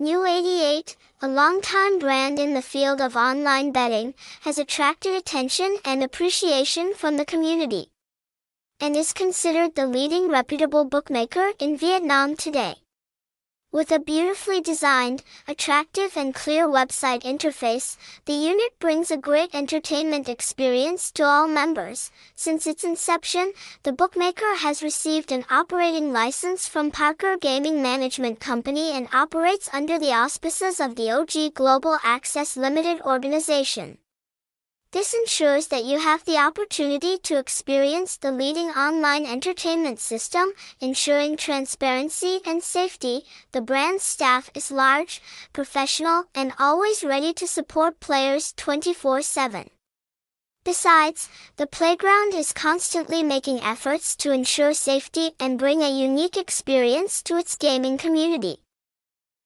New 88, a longtime brand in the field of online betting, has attracted attention and appreciation from the community and is considered the leading reputable bookmaker in Vietnam today. With a beautifully designed, attractive and clear website interface, the unit brings a great entertainment experience to all members. Since its inception, the bookmaker has received an operating license from PARCOR Gaming Management Company and operates under the auspices of the OG Global Access Limited organization. This ensures that you have the opportunity to experience the leading online entertainment system, ensuring transparency and safety. The brand's staff is large, professional, and always ready to support players 24 7. Besides, the playground is constantly making efforts to ensure safety and bring a unique experience to its gaming community.